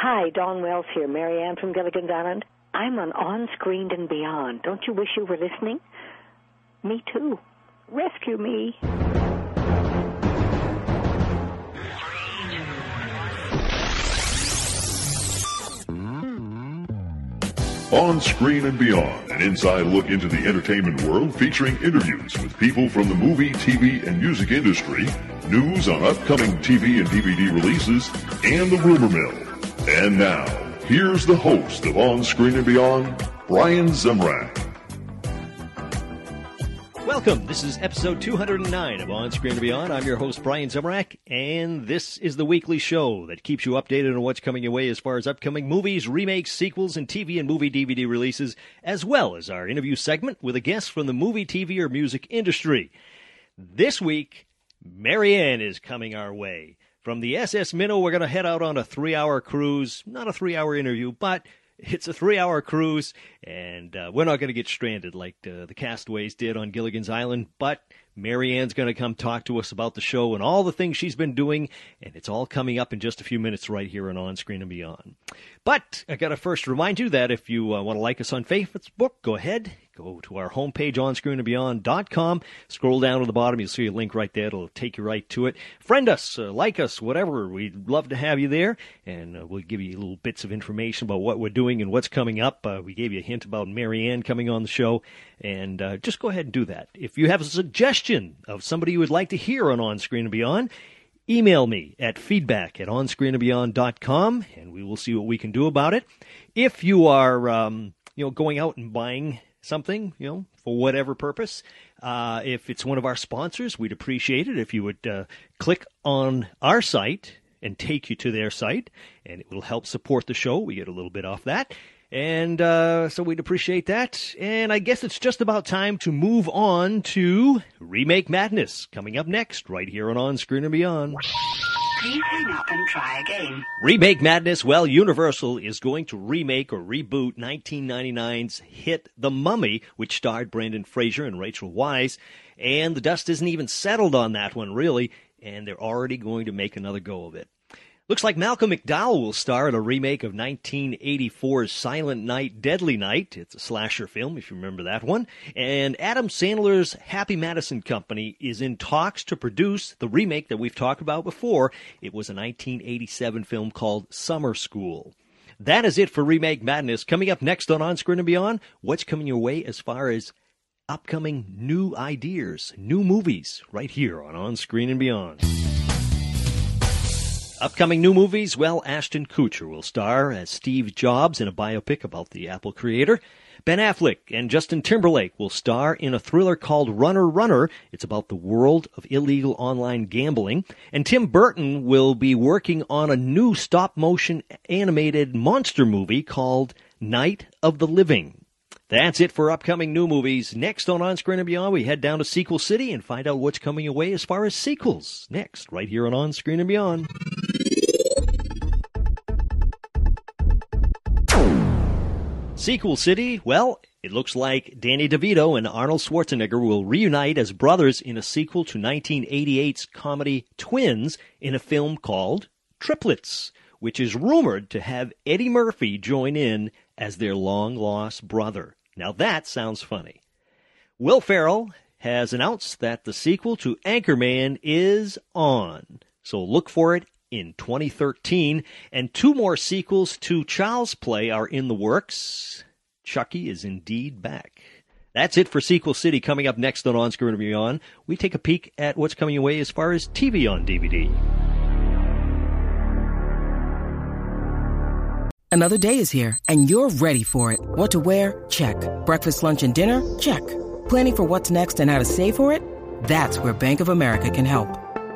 Hi, Dawn Wells here, Mary Ann from Gilligan's Island. I'm on On Screen and Beyond. Don't you wish you were listening? Me too. Rescue me. On Screen and Beyond, an inside look into the entertainment world featuring interviews with people from the movie, TV, and music industry, news on upcoming TV and DVD releases, and the rumor mill. And now, here's the host of On Screen and Beyond, Brian Zemrak. Welcome. This is episode 209 of On Screen and Beyond. I'm your host, Brian Zemrak, and this is the weekly show that keeps you updated on what's coming your way as far as upcoming movies, remakes, sequels, and TV and movie DVD releases, as well as our interview segment with a guest from the movie, TV, or music industry. This week, Mary Ann is coming our way. From the SS Minnow, we're going to head out on a three hour cruise. Not a three hour interview, but it's a three hour cruise, and uh, we're not going to get stranded like uh, the castaways did on Gilligan's Island, but Mary Ann's going to come talk to us about the show and all the things she's been doing, and it's all coming up in just a few minutes right here on On Screen and Beyond. But I got to first remind you that if you uh, want to like us on Facebook, go ahead, go to our homepage onscreenandbeyond.com. Scroll down to the bottom, you'll see a link right there. It'll take you right to it. Friend us, uh, like us, whatever. We'd love to have you there, and uh, we'll give you little bits of information about what we're doing and what's coming up. Uh, we gave you a hint about Mary Ann coming on the show, and uh, just go ahead and do that. If you have a suggestion of somebody you would like to hear on On Screen and Beyond, email me at feedback at onscreenandbeyond.com, and we will see what we can do about it. If you are, um, you know, going out and buying something, you know, for whatever purpose. Uh, if it's one of our sponsors, we'd appreciate it if you would uh, click on our site and take you to their site, and it will help support the show. We get a little bit off that. And uh, so we'd appreciate that. And I guess it's just about time to move on to Remake Madness, coming up next, right here on On Screen and Beyond. Please hang up and try again. Remake Madness. Well, Universal is going to remake or reboot 1999's hit The Mummy, which starred Brendan Fraser and Rachel Weisz. And the dust isn't even settled on that one, really. And they're already going to make another go of it. Looks like Malcolm McDowell will star in a remake of 1984's Silent Night, Deadly Night. It's a slasher film, if you remember that one. And Adam Sandler's Happy Madison Company is in talks to produce the remake that we've talked about before. It was a 1987 film called Summer School. That is it for Remake Madness. Coming up next on On Screen and Beyond, what's coming your way as far as upcoming new ideas, new movies, right here on On Screen and Beyond. Upcoming new movies, well, Ashton Kutcher will star as Steve Jobs in a biopic about the Apple creator. Ben Affleck and Justin Timberlake will star in a thriller called Runner Runner. It's about the world of illegal online gambling. And Tim Burton will be working on a new stop motion animated monster movie called Night of the Living. That's it for upcoming new movies. Next on On Screen and Beyond, we head down to Sequel City and find out what's coming away as far as sequels. Next, right here on On Screen and Beyond. Sequel City, well, it looks like Danny DeVito and Arnold Schwarzenegger will reunite as brothers in a sequel to 1988's comedy Twins in a film called Triplets, which is rumored to have Eddie Murphy join in as their long lost brother. Now that sounds funny. Will Ferrell has announced that the sequel to Anchorman is on. So look for it in 2013. And two more sequels to Child's Play are in the works. Chucky is indeed back. That's it for Sequel City. Coming up next on On Screen and Beyond, we take a peek at what's coming away as far as TV on DVD. Another day is here, and you're ready for it. What to wear? Check. Breakfast, lunch, and dinner? Check. Planning for what's next and how to save for it? That's where Bank of America can help.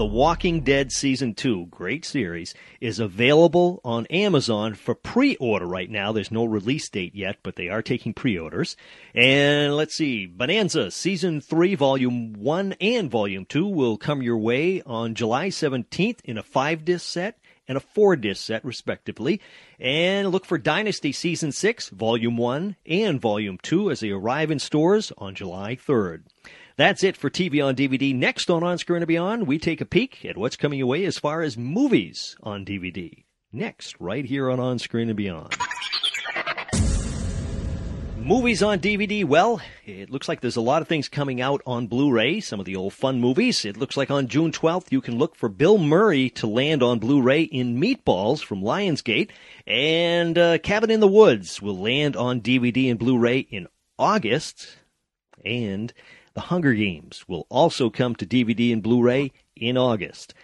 The Walking Dead Season 2, great series, is available on Amazon for pre order right now. There's no release date yet, but they are taking pre orders. And let's see, Bonanza Season 3, Volume 1 and Volume 2 will come your way on July 17th in a five disc set and a four disc set, respectively. And look for Dynasty Season 6, Volume 1 and Volume 2 as they arrive in stores on July 3rd. That's it for TV on DVD. Next on On Screen and Beyond, we take a peek at what's coming away as far as movies on DVD. Next, right here on On Screen and Beyond. Movies on DVD. Well, it looks like there's a lot of things coming out on Blu-ray. Some of the old fun movies. It looks like on June 12th you can look for Bill Murray to land on Blu-ray in Meatballs from Lionsgate, and uh, Cabin in the Woods will land on DVD and Blu-ray in August, and the Hunger Games will also come to DVD and Blu-ray in August.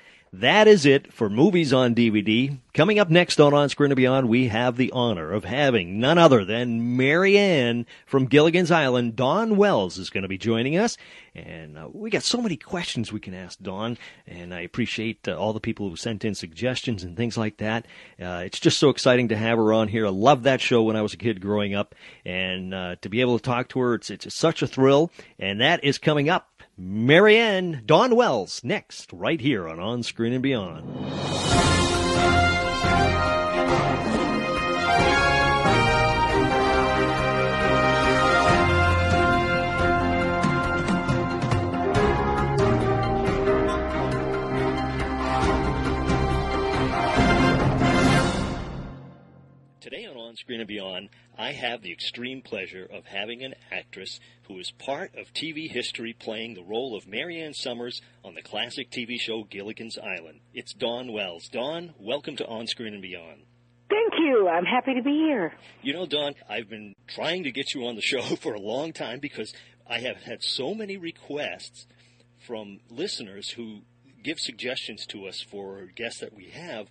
That is it for movies on DVD. Coming up next on On Screen and Beyond, we have the honor of having none other than Mary Ann from Gilligan's Island. Dawn Wells is going to be joining us. And uh, we got so many questions we can ask Dawn. And I appreciate uh, all the people who sent in suggestions and things like that. Uh, it's just so exciting to have her on here. I loved that show when I was a kid growing up. And uh, to be able to talk to her, it's, it's such a thrill. And that is coming up Mary Ann Dawn Wells next, right here on On Screen and Beyond. On Screen and Beyond, I have the extreme pleasure of having an actress who is part of TV history playing the role of Mary Ann Summers on the classic TV show Gilligan's Island. It's Dawn Wells. Dawn, welcome to On Screen and Beyond. Thank you. I'm happy to be here. You know, Dawn, I've been trying to get you on the show for a long time because I have had so many requests from listeners who give suggestions to us for guests that we have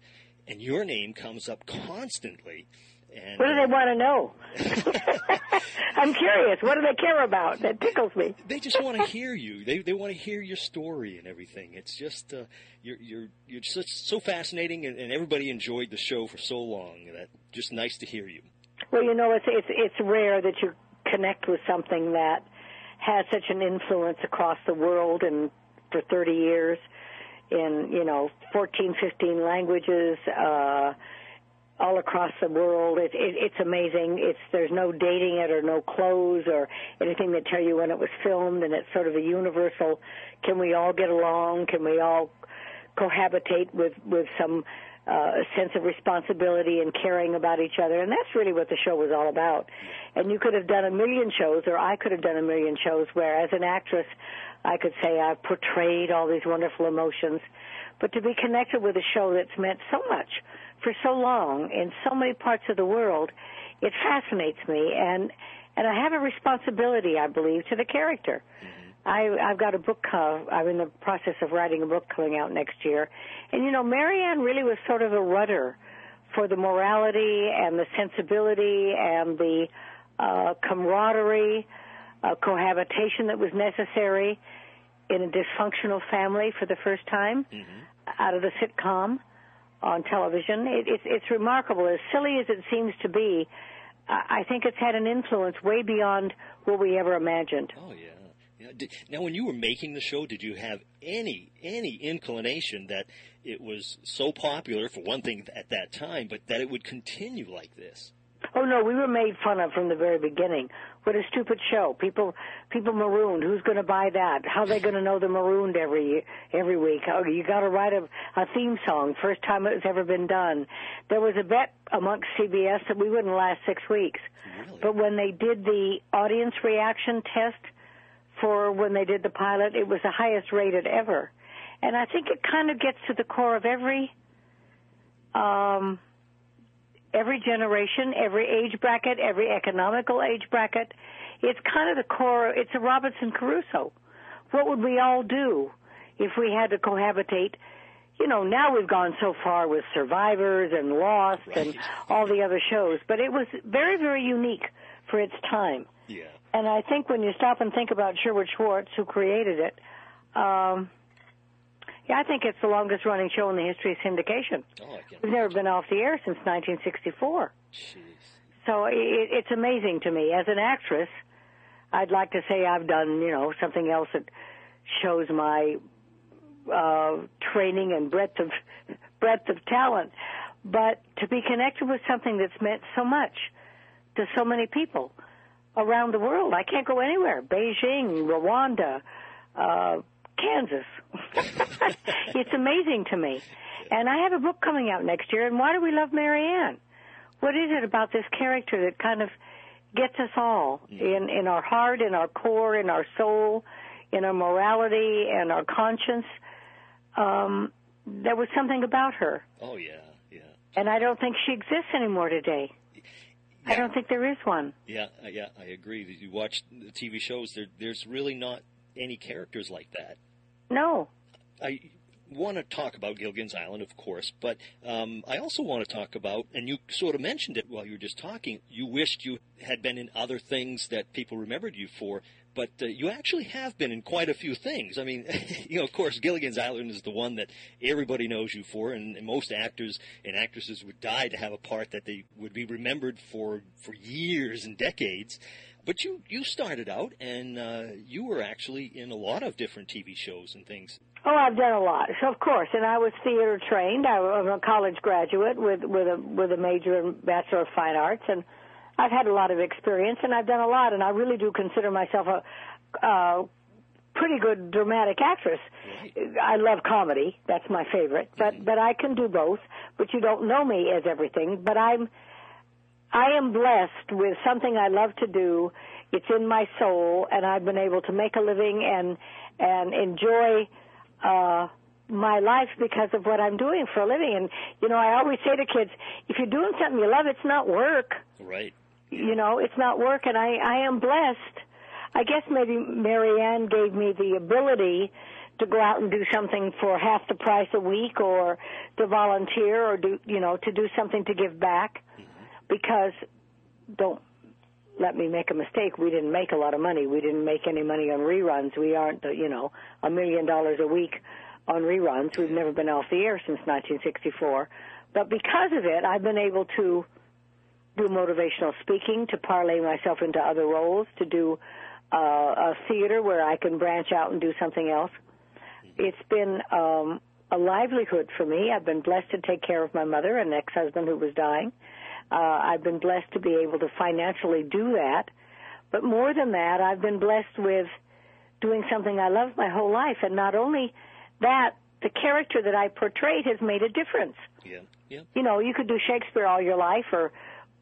and your name comes up constantly. And, what do they want to know? I'm curious. What do they care about? That tickles me. They just want to hear you. They they want to hear your story and everything. It's just uh, you're you're you're just so fascinating, and, and everybody enjoyed the show for so long. That just nice to hear you. Well, you know, it's it's it's rare that you connect with something that has such an influence across the world and for 30 years in you know 14, 15 languages uh, all across the world. It, it, it's amazing. It's there's no dating it or no clothes or anything that tell you when it was filmed, and it's sort of a universal. Can we all get along? Can we all cohabitate with with some uh, sense of responsibility and caring about each other. And that's really what the show was all about. And you could have done a million shows, or I could have done a million shows, where as an actress, I could say I've portrayed all these wonderful emotions. But to be connected with a show that's meant so much for so long in so many parts of the world, it fascinates me. And, and I have a responsibility, I believe, to the character. I, I've got a book. Uh, I'm in the process of writing a book coming out next year, and you know, Mary Ann really was sort of a rudder for the morality and the sensibility and the uh, camaraderie, uh, cohabitation that was necessary in a dysfunctional family for the first time Mm-hmm. out of the sitcom on television. It, it's it's remarkable. As silly as it seems to be, I I think it's had an influence way beyond what we ever imagined. Oh yeah. yeah. Did, now, when you were making the show, did you have any any inclination that it was so popular for one thing at that time, but that it would continue like this? Oh no, we were made fun of from the very beginning. What a stupid show! People, people marooned. Who's going to buy that? How are they going to know they're marooned every every week? Oh, you got to write a, a theme song. First time it's ever been done. There was a bet amongst CBS that we wouldn't last six weeks. Really? But when they did the audience reaction test for when they did the pilot, it was the highest rated ever. And I think it kind of gets to the core of every um, every generation, every age bracket, every economical age bracket. It's kind of the core. It's a Robinson Crusoe. What would we all do if we had to cohabitate? You know, now we've gone so far with Survivors and Lost and all the other shows, but it was very, very unique for its time. Yeah. And I think when you stop and think about Sherwood Schwartz, who created it, um, Yeah, I think it's the longest running show in the history of syndication. Oh, We've never been off the air since 1964. Jeez. So it, it's amazing to me. As an actress, I'd like to say I've done, you know, something else that shows my uh, training and breadth of breadth of talent. But to be connected with something that's meant so much to so many people around the world, I can't go anywhere. Beijing, Rwanda, uh, Kansas. it's amazing to me. And I have a book coming out next year. And why do we love Mary Ann? What is it about this character that kind of gets us all in in our heart, in our core, in our soul, in our morality, and our conscience? Um, there was something about her, Oh yeah, yeah, and I don't think she exists anymore today. I don't think there is one. yeah, uh, yeah. I agree. You watch the TV shows. There, there's really not any characters like that. No. I want to talk about Gilligan's Island, of course, but um, I also want to talk about, and you sort of mentioned it while you were just talking. You wished you had been in other things that people remembered you for, but uh, you actually have been in quite a few things. I mean, you know, of course, Gilligan's Island is the one that everybody knows you for, and, and most actors and actresses would die to have a part that they would be remembered for for years and decades. But you you started out, and uh, you were actually in a lot of different TV shows and things. Oh, I've done a lot. So of course, and I was theater trained. I was a college graduate with with a with a major in Bachelor of Fine Arts, and I've had a lot of experience, and I've done a lot. And I really do consider myself a uh, pretty good dramatic actress. I love comedy; that's my favorite. But but I can do both. But you don't know me as everything. But I'm I am blessed with something I love to do. It's in my soul, and I've been able to make a living and and enjoy uh, my life because of what I'm doing for a living. And you know, I always say to kids, if you're doing something you love, it's not work. Right. You know, it's not work, and I I am blessed. I guess maybe Mary Ann gave me the ability to go out and do something for half the price a week, or to volunteer, or do you know to do something to give back. Because don't let me make a mistake. We didn't make a lot of money. We didn't make any money on reruns. We aren't, uh, you know, a million dollars a week on reruns. We've never been off the air since 1964. But because of it, I've been able to do motivational speaking, to parlay myself into other roles, to do uh, a theater where I can branch out and do something else. It's been um, a livelihood for me. I've been blessed to take care of my mother and ex-husband who was dying. I've been blessed to be able to financially do that. But more than that, I've been blessed with doing something I love my whole life. And not only that, the character that I portrayed has made a difference. Yeah. Yeah. You know, you could do Shakespeare all your life or,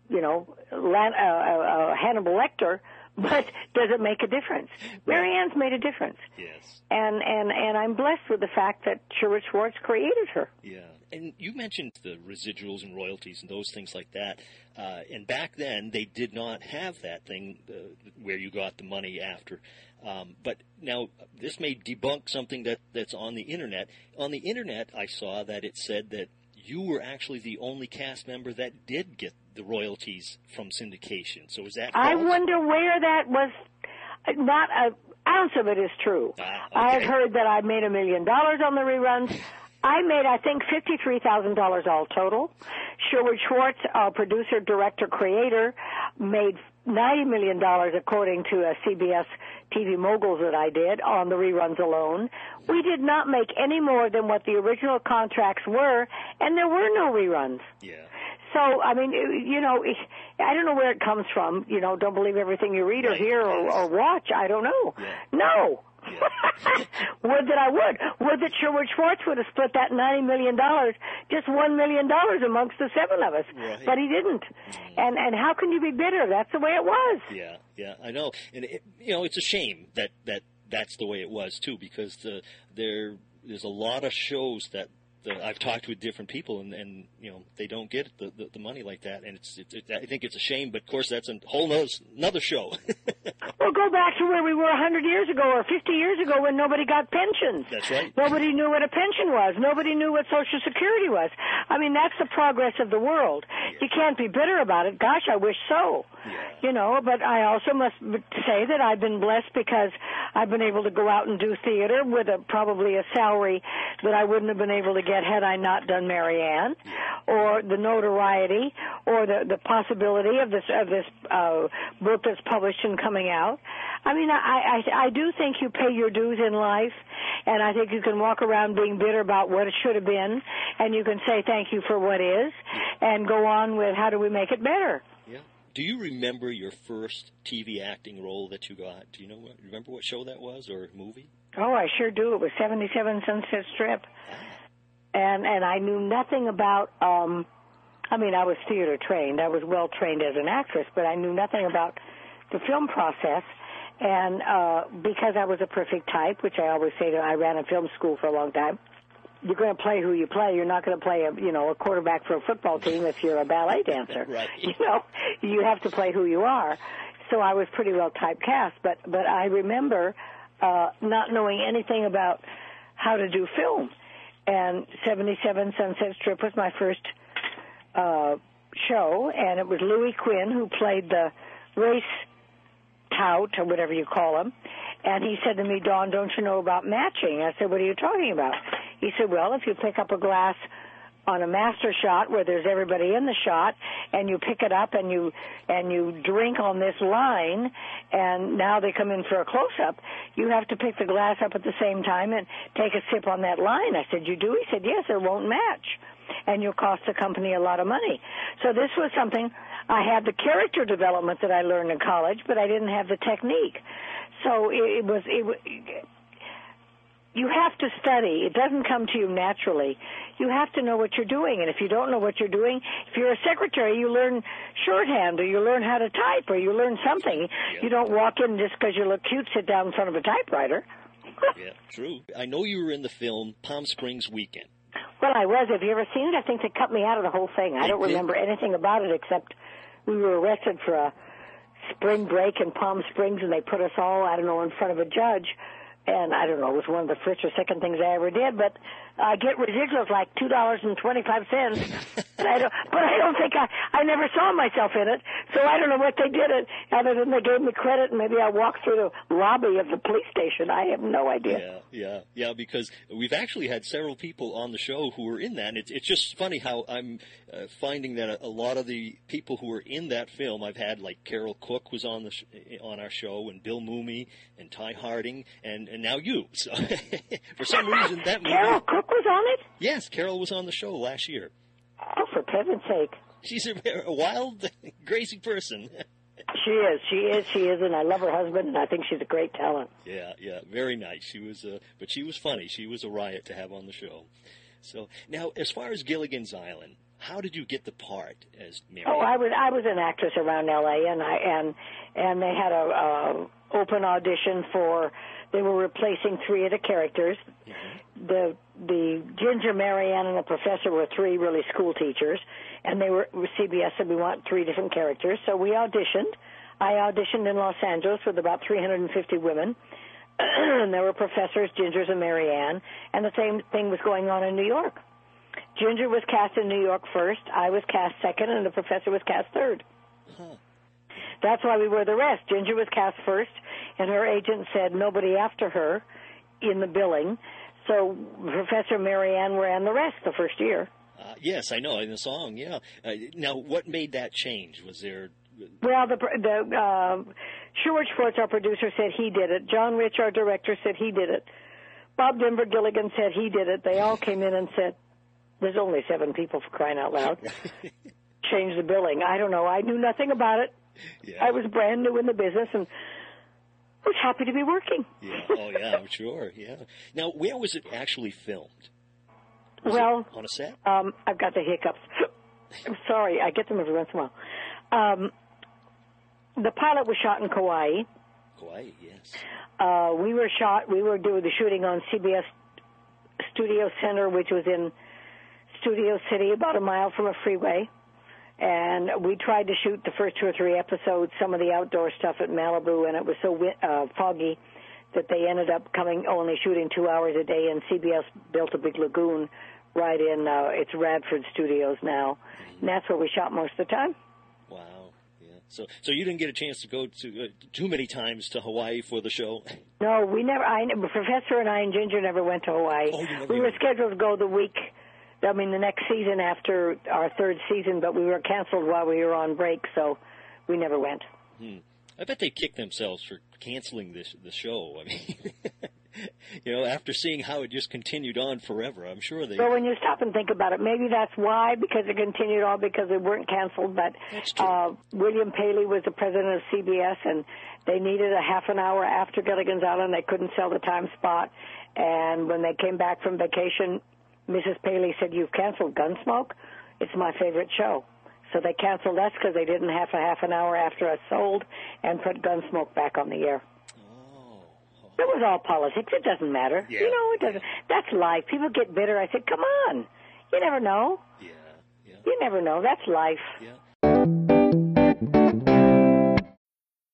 you know, Lan- uh, uh, uh, Hannibal Lecter, but does it make a difference? Mary Ann's made a difference. Yes. And, and, and I'm blessed with the fact that Sherwood Schwartz created her. Yeah. And you mentioned the residuals and royalties and those things like that. Uh, and back then, they did not have that thing uh, where you got the money after. Um, but now, this may debunk something that, that's on the internet. On the internet, I saw that it said that you were actually the only cast member that did get the royalties from syndication. So is that I false? wonder where that was. Not a ounce of it is true. Ah, I've heard that I made a million dollars on the reruns. I made, I think, fifty-three thousand dollars all total. Sherwood Schwartz, our producer, director, creator, made ninety million dollars according to uh, a CBS TV moguls that I did on the reruns alone. We did not make any more than what the original contracts were, and there were no reruns. Yeah. So, I mean, you know, I don't know where it comes from. You know, don't believe everything you read or hear or, or watch. I don't know. Yeah. No. would that I would. Would that Sherwood Schwartz would have split that ninety million dollars, just one million dollars amongst the seven of us. Right. But he didn't. Mm. And and how can you be bitter? That's the way it was. Yeah, yeah, I know, and it, you know it's a shame that that that's the way it was too, because the there there's a lot of shows that. The, I've talked with different people, and, and you know they don't get the, the, the money like that, and it's it, it, I think it's a shame. But of course, that's a whole nother, another show. Well, go back to where we were a 100 years ago or 50 years ago when nobody got pensions. That's right. Nobody knew what a pension was. Nobody knew what Social Security was. I mean, that's the progress of the world. You can't be bitter about it. Gosh, I wish so. You know, but I also must say that I've been blessed because I've been able to go out and do theater with a probably a salary that I wouldn't have been able to get had I not done Mary Ann, or the notoriety, or the the possibility of this of this uh, book that's published and coming out. I mean, I, I I do think you pay your dues in life, and I think you can walk around being bitter about what it should have been, and you can say thank you for what is, and go on with how do we make it better. Do you remember your first TV acting role that you got? Do you know what? Remember what show that was or movie? Oh, I sure do. It was 77 Sunset Strip. And and I knew nothing about um I mean, I was theater trained. I was well trained as an actress, but I knew nothing about the film process. And uh because I was a perfect type, which I always say to I ran a film school for a long time. You're going to play who you play. You're not going to play a, you know, a quarterback for a football team if you're a ballet dancer. Right. You know, you have to play who you are. So I was pretty well typecast, but but I remember uh, not knowing anything about how to do film. And 77 Sunset Strip was my first uh, show, and it was Louis Quinn who played the race tout or whatever you call him. And he said to me, Dawn, don't you know about matching? I said, what are you talking about? He said, well, if you pick up a glass on a master shot where there's everybody in the shot and you pick it up and you and you drink on this line and now they come in for a close up you have to pick the glass up at the same time and take a sip on that line. I said you do? He said yes it won't match. And you'll cost the company a lot of money. So this was something i had the character development that i learned in college but i didn't have the technique. So it, it was it, you have to study. It doesn't come to you naturally. You have to know what you're doing. And if you don't know what you're doing, if you're a secretary, you learn shorthand or you learn how to type or you learn something. You don't walk in just because you look cute, sit down in front of a typewriter. yeah, true. I know you were in the film Palm Springs Weekend. Well, I was. Have you ever seen it? I think they cut me out of the whole thing. I don't did? remember anything about it except we were arrested for a spring break in Palm Springs and they put us all, I don't know, in front of a judge and I don't know, it was one of the first or second things I ever did, but I get residuals like two dollars and twenty five cents. and I don't but I don't think I I never saw myself in it. So I don't know what they did it other than they gave me credit and maybe I walked through the lobby of the police station. I have no idea. Yeah, yeah, yeah. Because we've actually had several people on the show who were in that. And it's it's just funny how I'm uh, finding that a, a lot of the people who were in that film, I've had like Carol Cook was on the sh- on our show, and Bill Mooney, and Ty Hardin, and and now you. So for some reason that movie. Carol Cook was on it? Yes, Carol was on the show last year. Oh, for heaven's sake. She's a, a wild, crazy person. She is, she is, she is, and I love her husband, and I think she's a great talent. Yeah, yeah, very nice. She was, uh, but she was funny. She was a riot to have on the show. So now, as far as Gilligan's Island, how did you get the part as Mary? Oh, I was I was an actress around L.A. and I and and they had a, a open audition for. They were replacing three of the characters. The the Ginger, Mary Ann, and the Professor were three really school teachers, and they were CBS said we want three different characters. So we auditioned. I auditioned in Los Angeles with about 350 women. and there were professors, Gingers, and Mary Ann, and the same thing was going on in New York. Ginger was cast in New York first. I was cast second, and the professor was cast third. That's why we were the rest. Ginger was cast first, and her agent said nobody after her in the billing. So Professor Mary Ann ran the rest the first year. Uh, yes, I know in the song. Yeah. Uh, now, what made that change? Was there? Well, the the uh, George Schwartz, our producer, said he did it. John Rich, our director, said he did it. Bob Denver Gilligan said he did it. They all came in and said, "There's only seven people for crying out loud." Change the billing. I don't know. I knew nothing about it. Yeah. I was brand new in the business and was happy to be working. Yeah. Oh, yeah. I'm sure. Yeah. Now, where was it actually filmed? Was Well, on a set. Um, I've got the hiccups. I'm sorry. I get them every once in a while. Um, the pilot was shot in Kauai. Kauai. Yes. Uh, we were shot. We were doing the shooting on CBS Studio Center, which was in Studio City, about a mile from a freeway. And we tried to shoot the first two or three episodes, some of the outdoor stuff at Malibu, and it was so uh, foggy that they ended up coming only shooting two hours a day. And CBS built a big lagoon right in uh, it's Radford Studios now, and that's where we shot most of the time. Wow. Yeah. So, so you didn't get a chance to go to uh, too many times to Hawaii for the show. No, we never. I Professor and I and Ginger never went to Hawaii. Oh, we were scheduled to go the week. I mean, the next season after our third season, but we were canceled while we were on break, so we never went. I bet they kicked themselves for canceling this the show. I mean, you know, after seeing how it just continued on forever, I'm sure they. So when you stop and think about it, maybe that's why, because it continued on because they weren't canceled. But uh, William Paley was the president of CBS, and they needed a half an hour after Gilligan's Island. They couldn't sell the time spot, and when they came back from vacation, Mrs. Paley said, "You've canceled Gunsmoke. It's my favorite show." So they canceled us because they didn't have a half an hour after us sold and put Gunsmoke back on the air. Oh. It was all politics. It doesn't matter. Yeah. You know, it doesn't. That's life. People get bitter. I said, come on. You never know. yeah, yeah, You never know. That's life. yeah.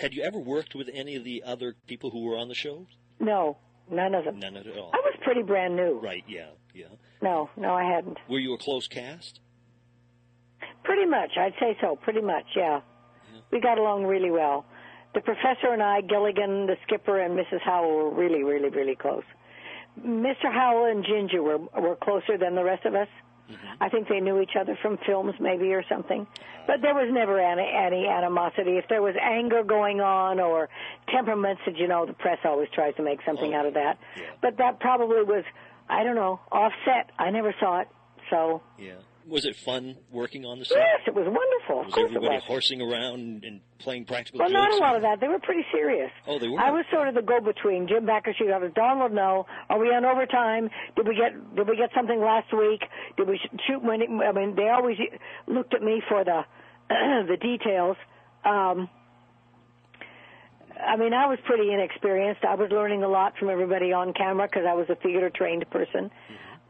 Had you ever worked with any of the other people who were on the show? No, none of them. None at all. I was pretty brand new. Right? Yeah, yeah. No, no, I hadn't. Were you a close cast? Pretty much. I'd say so. Pretty much, yeah. We got along really well. The professor and I, Gilligan, the skipper, and Mrs. Howell were really, really, really close. Mr. Howell and Ginger were were closer than the rest of us. Mm-hmm. I think they knew each other from films, maybe or something. But there was never any, any animosity. If there was anger going on or temperaments, that you know, the press always tries to make something Oh, out of that. yeah. But that probably was, I don't know, offset. I never saw it, so Yeah. Was it fun working on the set? yes, it was wonderful. Was everybody was. horsing around and playing practical Well, jokes? Well, not a lot of that. They were pretty serious. Oh, they were? I was sort of the go-between. Jim Backus, she got Don would know. Are we on overtime? Did we get Did we get something last week? Did we shoot when? It, I mean, they always looked at me for the the details. Um, I mean, I was pretty inexperienced. I was learning a lot from everybody on camera because I was a theater trained person.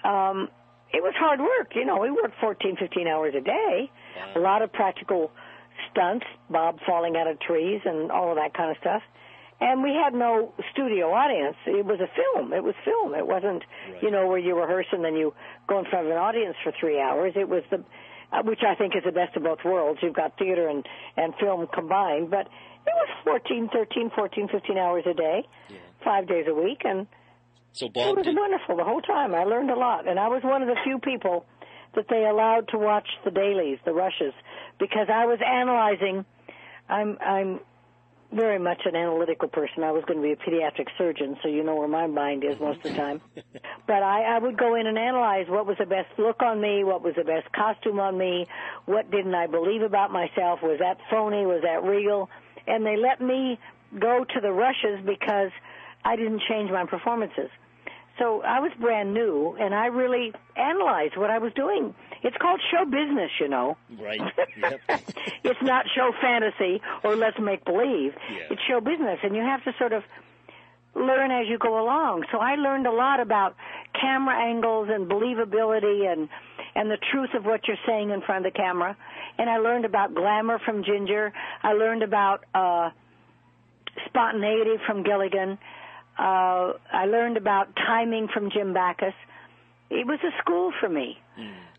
Um, it was hard work. You know, we worked 14, 15 hours a day. A lot of practical stunts, Bob falling out of trees and all of that kind of stuff. And we had no studio audience. It was a film. It was film. It wasn't, you know, where you rehearse and then you go in front of an audience for three hours. It was the, uh, which I think is the best of both worlds. You've got theater and, and film combined, but it was 14, 13, 14, 15 hours a day, five days a week, and So it was did, wonderful the whole time. I learned a lot, and I was one of the few people that they allowed to watch the dailies, the rushes, because I was analyzing. I'm I'm very much an analytical person. I was going to be a pediatric surgeon, so you know where my mind is most of the time. but I, I would go in and analyze what was the best look on me, what was the best costume on me, what didn't I believe about myself, was that phony, was that real, and they let me go to the rushes because I didn't change my performances. So I was brand new, and I really analyzed what I was doing. It's called show business, you know. right? Yep. it's not show fantasy or let's make believe. Yeah. It's show business, and you have to sort of learn as you go along. So I learned a lot about camera angles and believability and and the truth of what you're saying in front of the camera. And I learned about glamour from Ginger. I learned about uh spontaneity from Gilligan. Uh I learned about timing from Jim Backus. It was a school for me.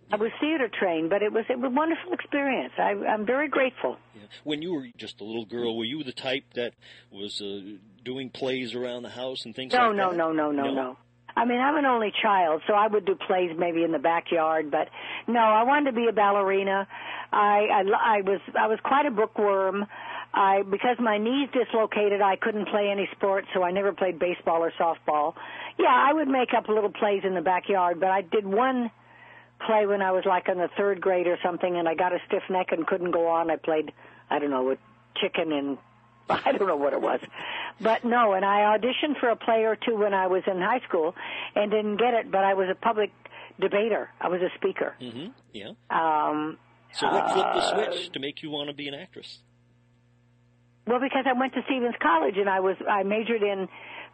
I was theater trained, but it was it was a wonderful experience. I, I'm very grateful. Yeah. When you were just a little girl, were you the type that was uh, doing plays around the house and things No, like no, that? no, no, no, no. I mean, I'm an only child, so I would do plays maybe in the backyard, but no, I wanted to be a ballerina. I I, I was I was quite a bookworm. I because my knees dislocated, I couldn't play any sports, so I never played baseball or softball. Yeah, I would make up little plays in the backyard, but I did one play when I was like in the third grade or something, and I got a stiff neck and couldn't go on. I played, I don't know, with chicken and I don't know what it was, but no. And I auditioned for a play or two when I was in high school, and didn't get it. But I was a public debater. I was a speaker. Mm-hmm. Yeah. Um, So what flipped the Uh, switch to make you want to be an actress? Well, because I went to Stephens College and I was I majored in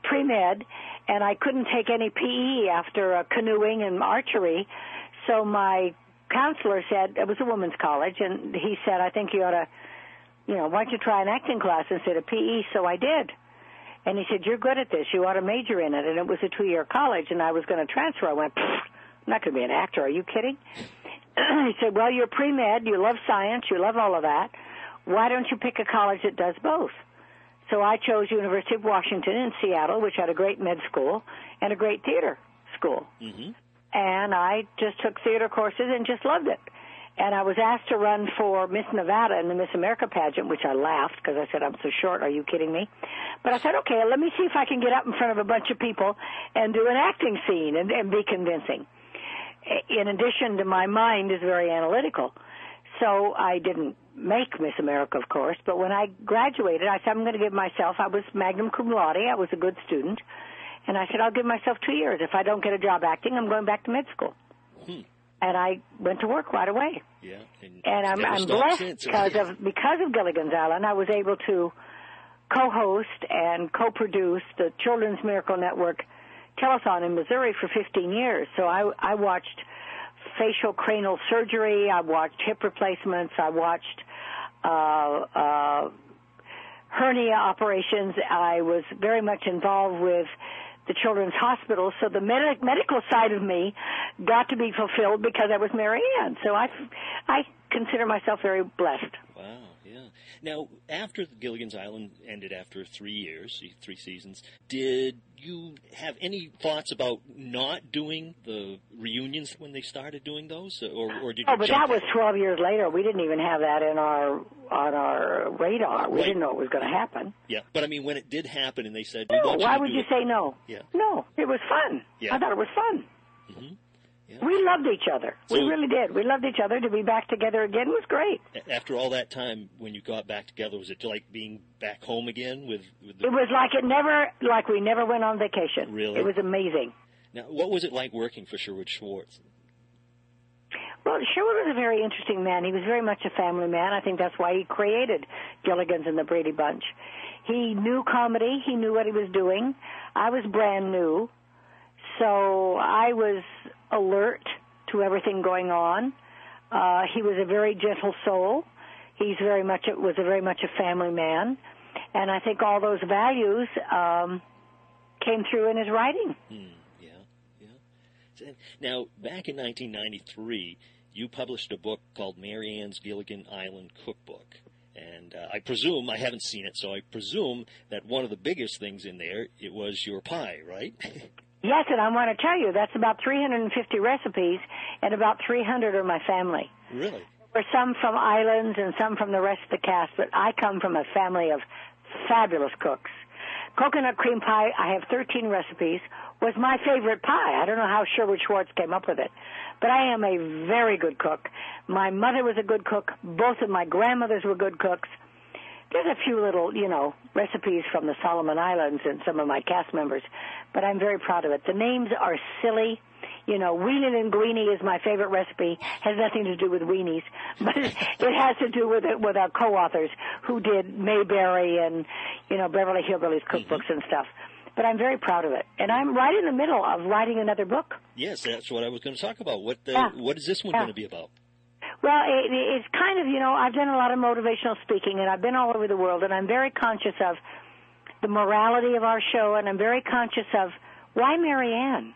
pre med, and I couldn't take any PE after uh, canoeing and archery, so my counselor said it was a women's college, and he said I think you ought to, you know, why don't you try an acting class instead of PE? So I did. And he said, "You're good at this. You ought to major in it." And it was a two-year college, and I was going to transfer. I went, "Pfft, "I'm not going to be an actor. Are you kidding?" he said, "Well, you're pre-med. You love science. You love all of that. Why don't you pick a college that does both?" So I chose University of Washington in Seattle, which had a great med school and a great theater school. Mm-hmm. And I just took theater courses and just loved it. And I was asked to run for Miss Nevada in the Miss America pageant, which I laughed because I said, I'm so short. Are you kidding me? But I said, okay, let me see if I can get up in front of a bunch of people and do an acting scene and, and be convincing. In addition to my mind is very analytical. So I didn't make Miss America, of course, but when I graduated, I said, I'm going to give myself, I was magna cum laude, I was a good student, and I said, I'll give myself two years. If I don't get a job acting, I'm going back to med school. Hmm. And I went to work right away. Yeah. And, And I'm, I'm blessed because of because of Gilligan's Island. I was able to co-host and co-produce the Children's Miracle Network telethon in Missouri for 15 years. So I I watched facial cranial surgery. I watched hip replacements. I watched uh, uh, hernia operations. I was very much involved with the children's hospital, so the med- medical side of me got to be fulfilled because I was Mary Ann. So I, I consider myself very blessed. Wow. Now, after Gilligan's Island ended after three years, three seasons, did you have any thoughts about not doing the reunions when they started doing those, or, or did you? Oh, but that was 12 years later. We didn't even have that in our on our radar. We Right. didn't know it was going to happen. Yeah, but I mean, when it did happen, and they said, No, want you why would you it." say no? Yeah. No, it was fun. Yeah. I thought it was fun. Yeah. We loved each other. we really did. We loved each other. To be back together again was great. After all that time, when you got back together, was it like being back home again with? with the, It was like it never, like we never went on vacation. Really? It was amazing. now, what was it like working for Sherwood Schwartz? Well, Sherwood was a very interesting man. He was very much a family man. I think that's why he created Gilligan's and the Brady Bunch. He knew comedy. He knew what he was doing. I was brand new, so I was alert to everything going on. Uh, he was a very gentle soul. He's very much was a very much a family man, and I think all those values um, came through in his writing. Hmm, yeah, yeah. Now, back in 1993, you published a book called Mary Ann's Gilligan Island Cookbook. And uh, I presume, I haven't seen it, so I presume that one of the biggest things in there, it was your pie, right? Yes, and I want to tell you that's about 350 recipes, and about 300 are my family. really? There are some from islands and some from the rest of the cast, but I come from a family of fabulous cooks. Coconut cream pie, I have 13 recipes, was my favorite pie. I don't know how Sherwood Schwartz came up with it, but I am a very good cook. My mother was a good cook. Both of my grandmothers were good cooks. There's a few little, you know, recipes from the Solomon Islands and some of my cast members, but I'm very proud of it. The names are silly. You know, weenie and greenie is my favorite recipe. Has nothing to do with weenies, but it, has to do with it with our co-authors who did Mayberry and you know Beverly Hillbillies cookbooks and stuff. But I'm very proud of it, and I'm right in the middle of writing another book. Yes, that's what I was going to talk about. What, uh, Yeah. what is this one Yeah. going to be about? Well, it, it's kind of, you know, I've done a lot of motivational speaking and I've been all over the world and I'm very conscious of the morality of our show and I'm very conscious of why Mary Ann?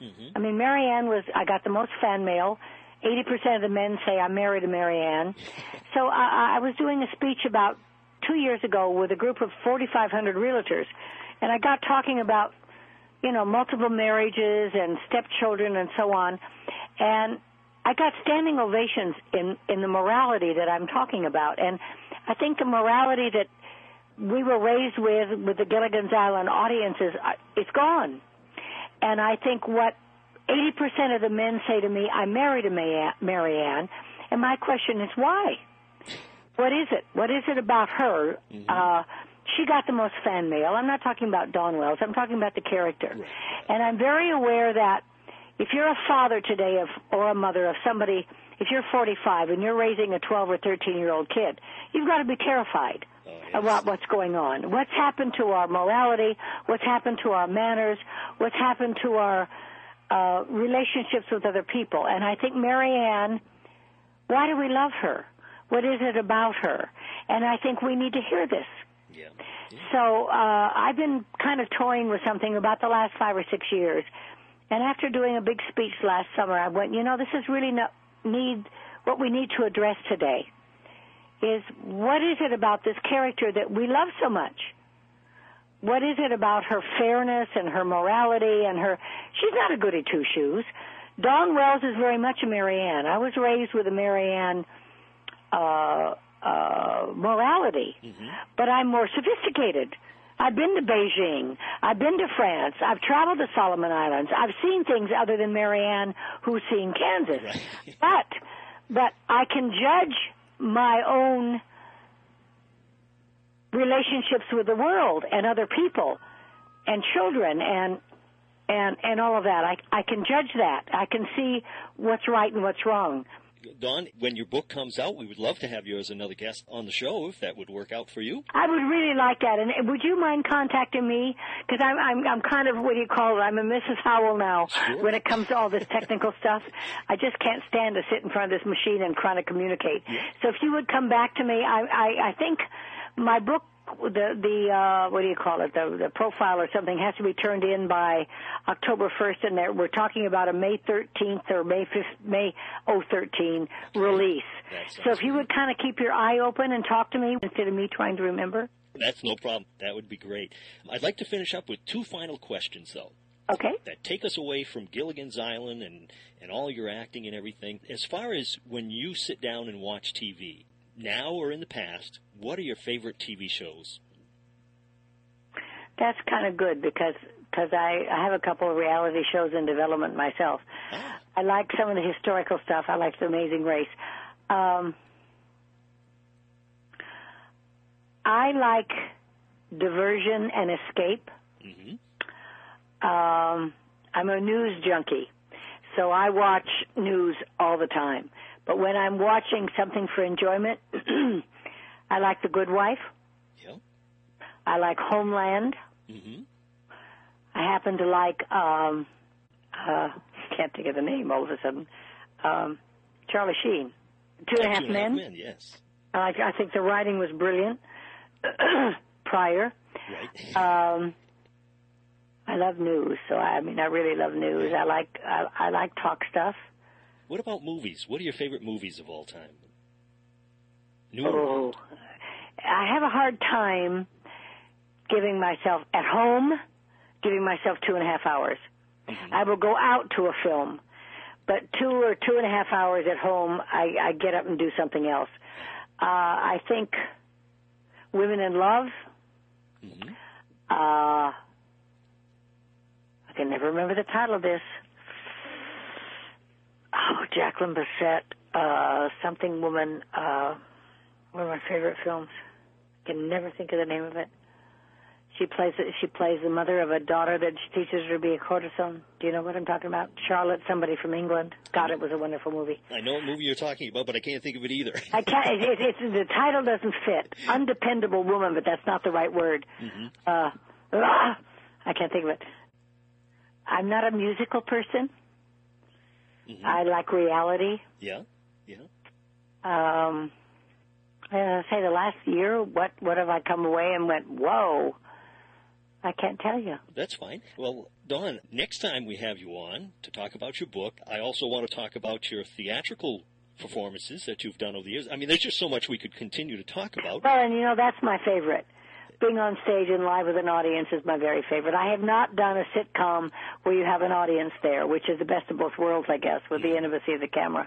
Mm-hmm. I mean, Mary Ann was, I got the most fan mail. 80% of the men say I'm married to Mary Ann. So I, I was doing a speech about two years ago with a group of 4,500 realtors and I got talking about, you know, multiple marriages and stepchildren and so on. And I got standing ovations in in the morality that I'm talking about, and I think the morality that we were raised with with the Gilligan's Island audiences, it's gone. And I think what 80% of the men say to me, I married a Ma- Mary Ann, and my question is why? What is it? What is it about her? Uh, she got the most fan mail. I'm not talking about Dawn Wells. I'm talking about the character. And I'm very aware that if you're a father today of or a mother of somebody if you're 45 and you're raising a 12 or 13 year old kid, you've got to be terrified. About what's going on. What's happened to our morality? What's happened to our manners? What's happened to our uh, relationships with other people? And I think Mary Ann, why do we love her? What is it about her? And I think we need to hear this. Yeah. So uh, I've been kind of toying with something about the last five or six years, and after doing a big speech last summer, I went, you know, this is really not need what we need to address today. Is what is it about this character that we love so much? What is it about her fairness and her morality and her? She's not a goody two shoes. Dawn Wells is very much a Mary Ann. I was raised with a Mary Ann uh, uh, morality, but I'm more sophisticated. I've been to Beijing. I've been to France. I've traveled to Solomon Islands. I've seen things other than Mary Ann, who's seen Kansas. But, but I can judge my own relationships with the world and other people and children and and and all of that. I I can judge that. I can see what's right and what's wrong. Dawn, when your book comes out, we would love to have you as another guest on the show if that would work out for you. I would really like that. And would you mind contacting me? Because I'm, I'm, I'm kind of, what do you call it? I'm a Mrs. Howell now Sure. when it comes to all this technical stuff. I just can't stand to sit in front of this machine and try to communicate. So if you would come back to me, I, I, I think my book, the, the, uh, what do you call it? The, the profile or something has to be turned in by October 1st and we're talking about a May 13th or May 5th, May 013 release. So if you would kind of keep your eye open and talk to me instead of me trying to remember. That's no problem. That would be great. I'd like to finish up with two final questions, though. Okay. that take us away from Gilligan's Island and, and all your acting and everything. As far as when you sit down and watch TV, now or in the past, what are your favorite TV shows? That's kind of good because because I, I have a couple of reality shows in development myself. Ah, I like some of the historical stuff. I like The Amazing Race. Um, I like diversion and escape. mhm. Um, I'm a news junkie, so I watch news all the time. But when I'm watching something for enjoyment, I like The Good Wife. yeah, I like Homeland. Mm-hmm. I happen to like um uh can't think of the name all of a sudden. Um Charlie Sheen. Two and a Half Two and a Half Men. Men, yes, I, like I think the writing was brilliant prior. right. Um I love news, so I, I mean I really love news. I like I, I like talk stuff. What about movies? What are your favorite movies of all time? New Oh. I have a hard time giving myself at home, giving myself two and a half hours. I will go out to a film, but two or two and a half hours at home, I, I get up and do something else. Uh, I think Women in Love. Mhm. Uh, I can never remember the title of this. Oh, Jacqueline Bisset, uh, something woman, uh, one of my favorite films. I can never think of the name of it. She plays it she plays the mother of a daughter that she teaches her to be a courtesan. Do you know what I'm talking about? Charlotte, somebody from England. God, it was a wonderful movie. I know what movie you're talking about, but I can't think of it either. I can't. It, it, it's the title doesn't fit. Undependable woman, but that's not the right word. Uh, ah, I can't think of it. I'm not a musical person. I like reality. yeah, yeah. Um, uh, say the last year, what what have I come away and went, whoa? I can't tell you. That's fine. Well, Dawn, next time we have you on to talk about your book, I also want to talk about your theatrical performances that you've done over the years. I mean, there's just so much we could continue to talk about. Well, and you know that's my favorite. Being on stage and live with an audience is my very favorite. I have not done a sitcom where you have an audience there, which is the best of both worlds, I guess, with the intimacy of the camera.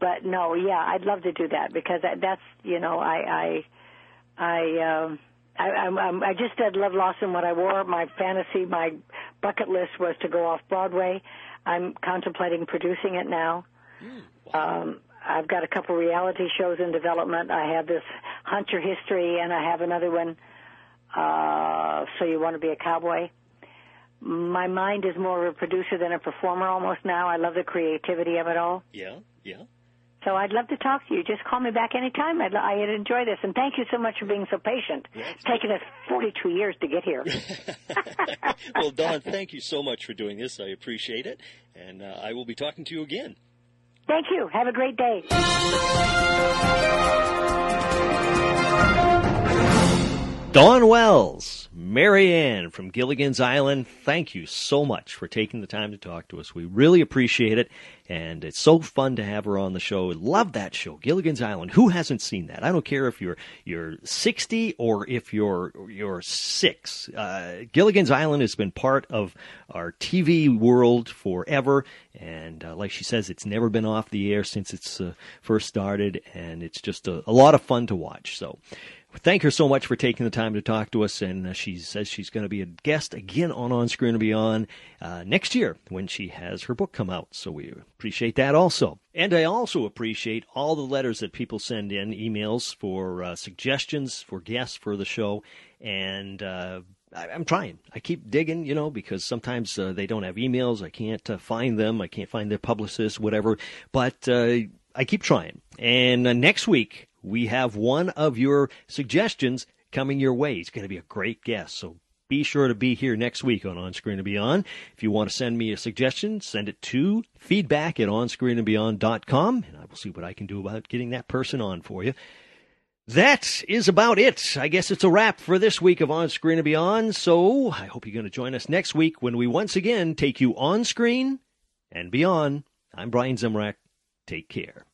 But no, yeah, I'd love to do that because that, that's you know I I I. Um, I, I'm, I'm, I just did Love Loss and What I Wore. My fantasy, my bucket list was to go off Broadway. I'm contemplating producing it now. Um, I've got a couple reality shows in development. I have this Hunter History, and I have another one. Uh, so you want to be a cowboy? My mind is more of a producer than a performer almost now. I love the creativity of it all. Yeah, yeah. So I'd love to talk to you. Just call me back anytime. I'd, I'd enjoy this. And thank you so much for being so patient. It's taken us 42 years to get here. well, Dawn, thank you so much for doing this. I appreciate it. And uh, I will be talking to you again. Thank you. Have a great day. Dawn Wells, Mary Ann from Gilligan's Island, thank you so much for taking the time to talk to us. We really appreciate it, and it's so fun to have her on the show. Love that show, Gilligan's Island. Who hasn't seen that? I don't care if you're you're 60 or if you're you're six. Uh, Gilligan's Island has been part of our TV world forever, and uh, like she says, it's never been off the air since it's uh, first started, and it's just a, a lot of fun to watch. So thank her so much for taking the time to talk to us. And uh, she says she's going to be a guest again on On Screen and Beyond uh, next year when she has her book come out. So we appreciate that also. And I also appreciate all the letters that people send in, emails for uh, suggestions for guests for the show. And uh, I, am trying. I keep digging, you know, because sometimes uh, they don't have emails. I can't uh, find them. I can't find their publicists, whatever. But I keep trying. And next week, we have one of your suggestions coming your way. He's going to be a great guest. So be sure to be here next week on On Screen and Beyond. If you want to send me a suggestion, send it to feedback at onscreenandbeyond.com, and I will see what I can do about getting that person on for you. That is about it. I guess it's a wrap for this week of On Screen and Beyond. So I hope you're going to join us next week when we once again take you on screen and beyond. I'm Brian Zemrak. Take care.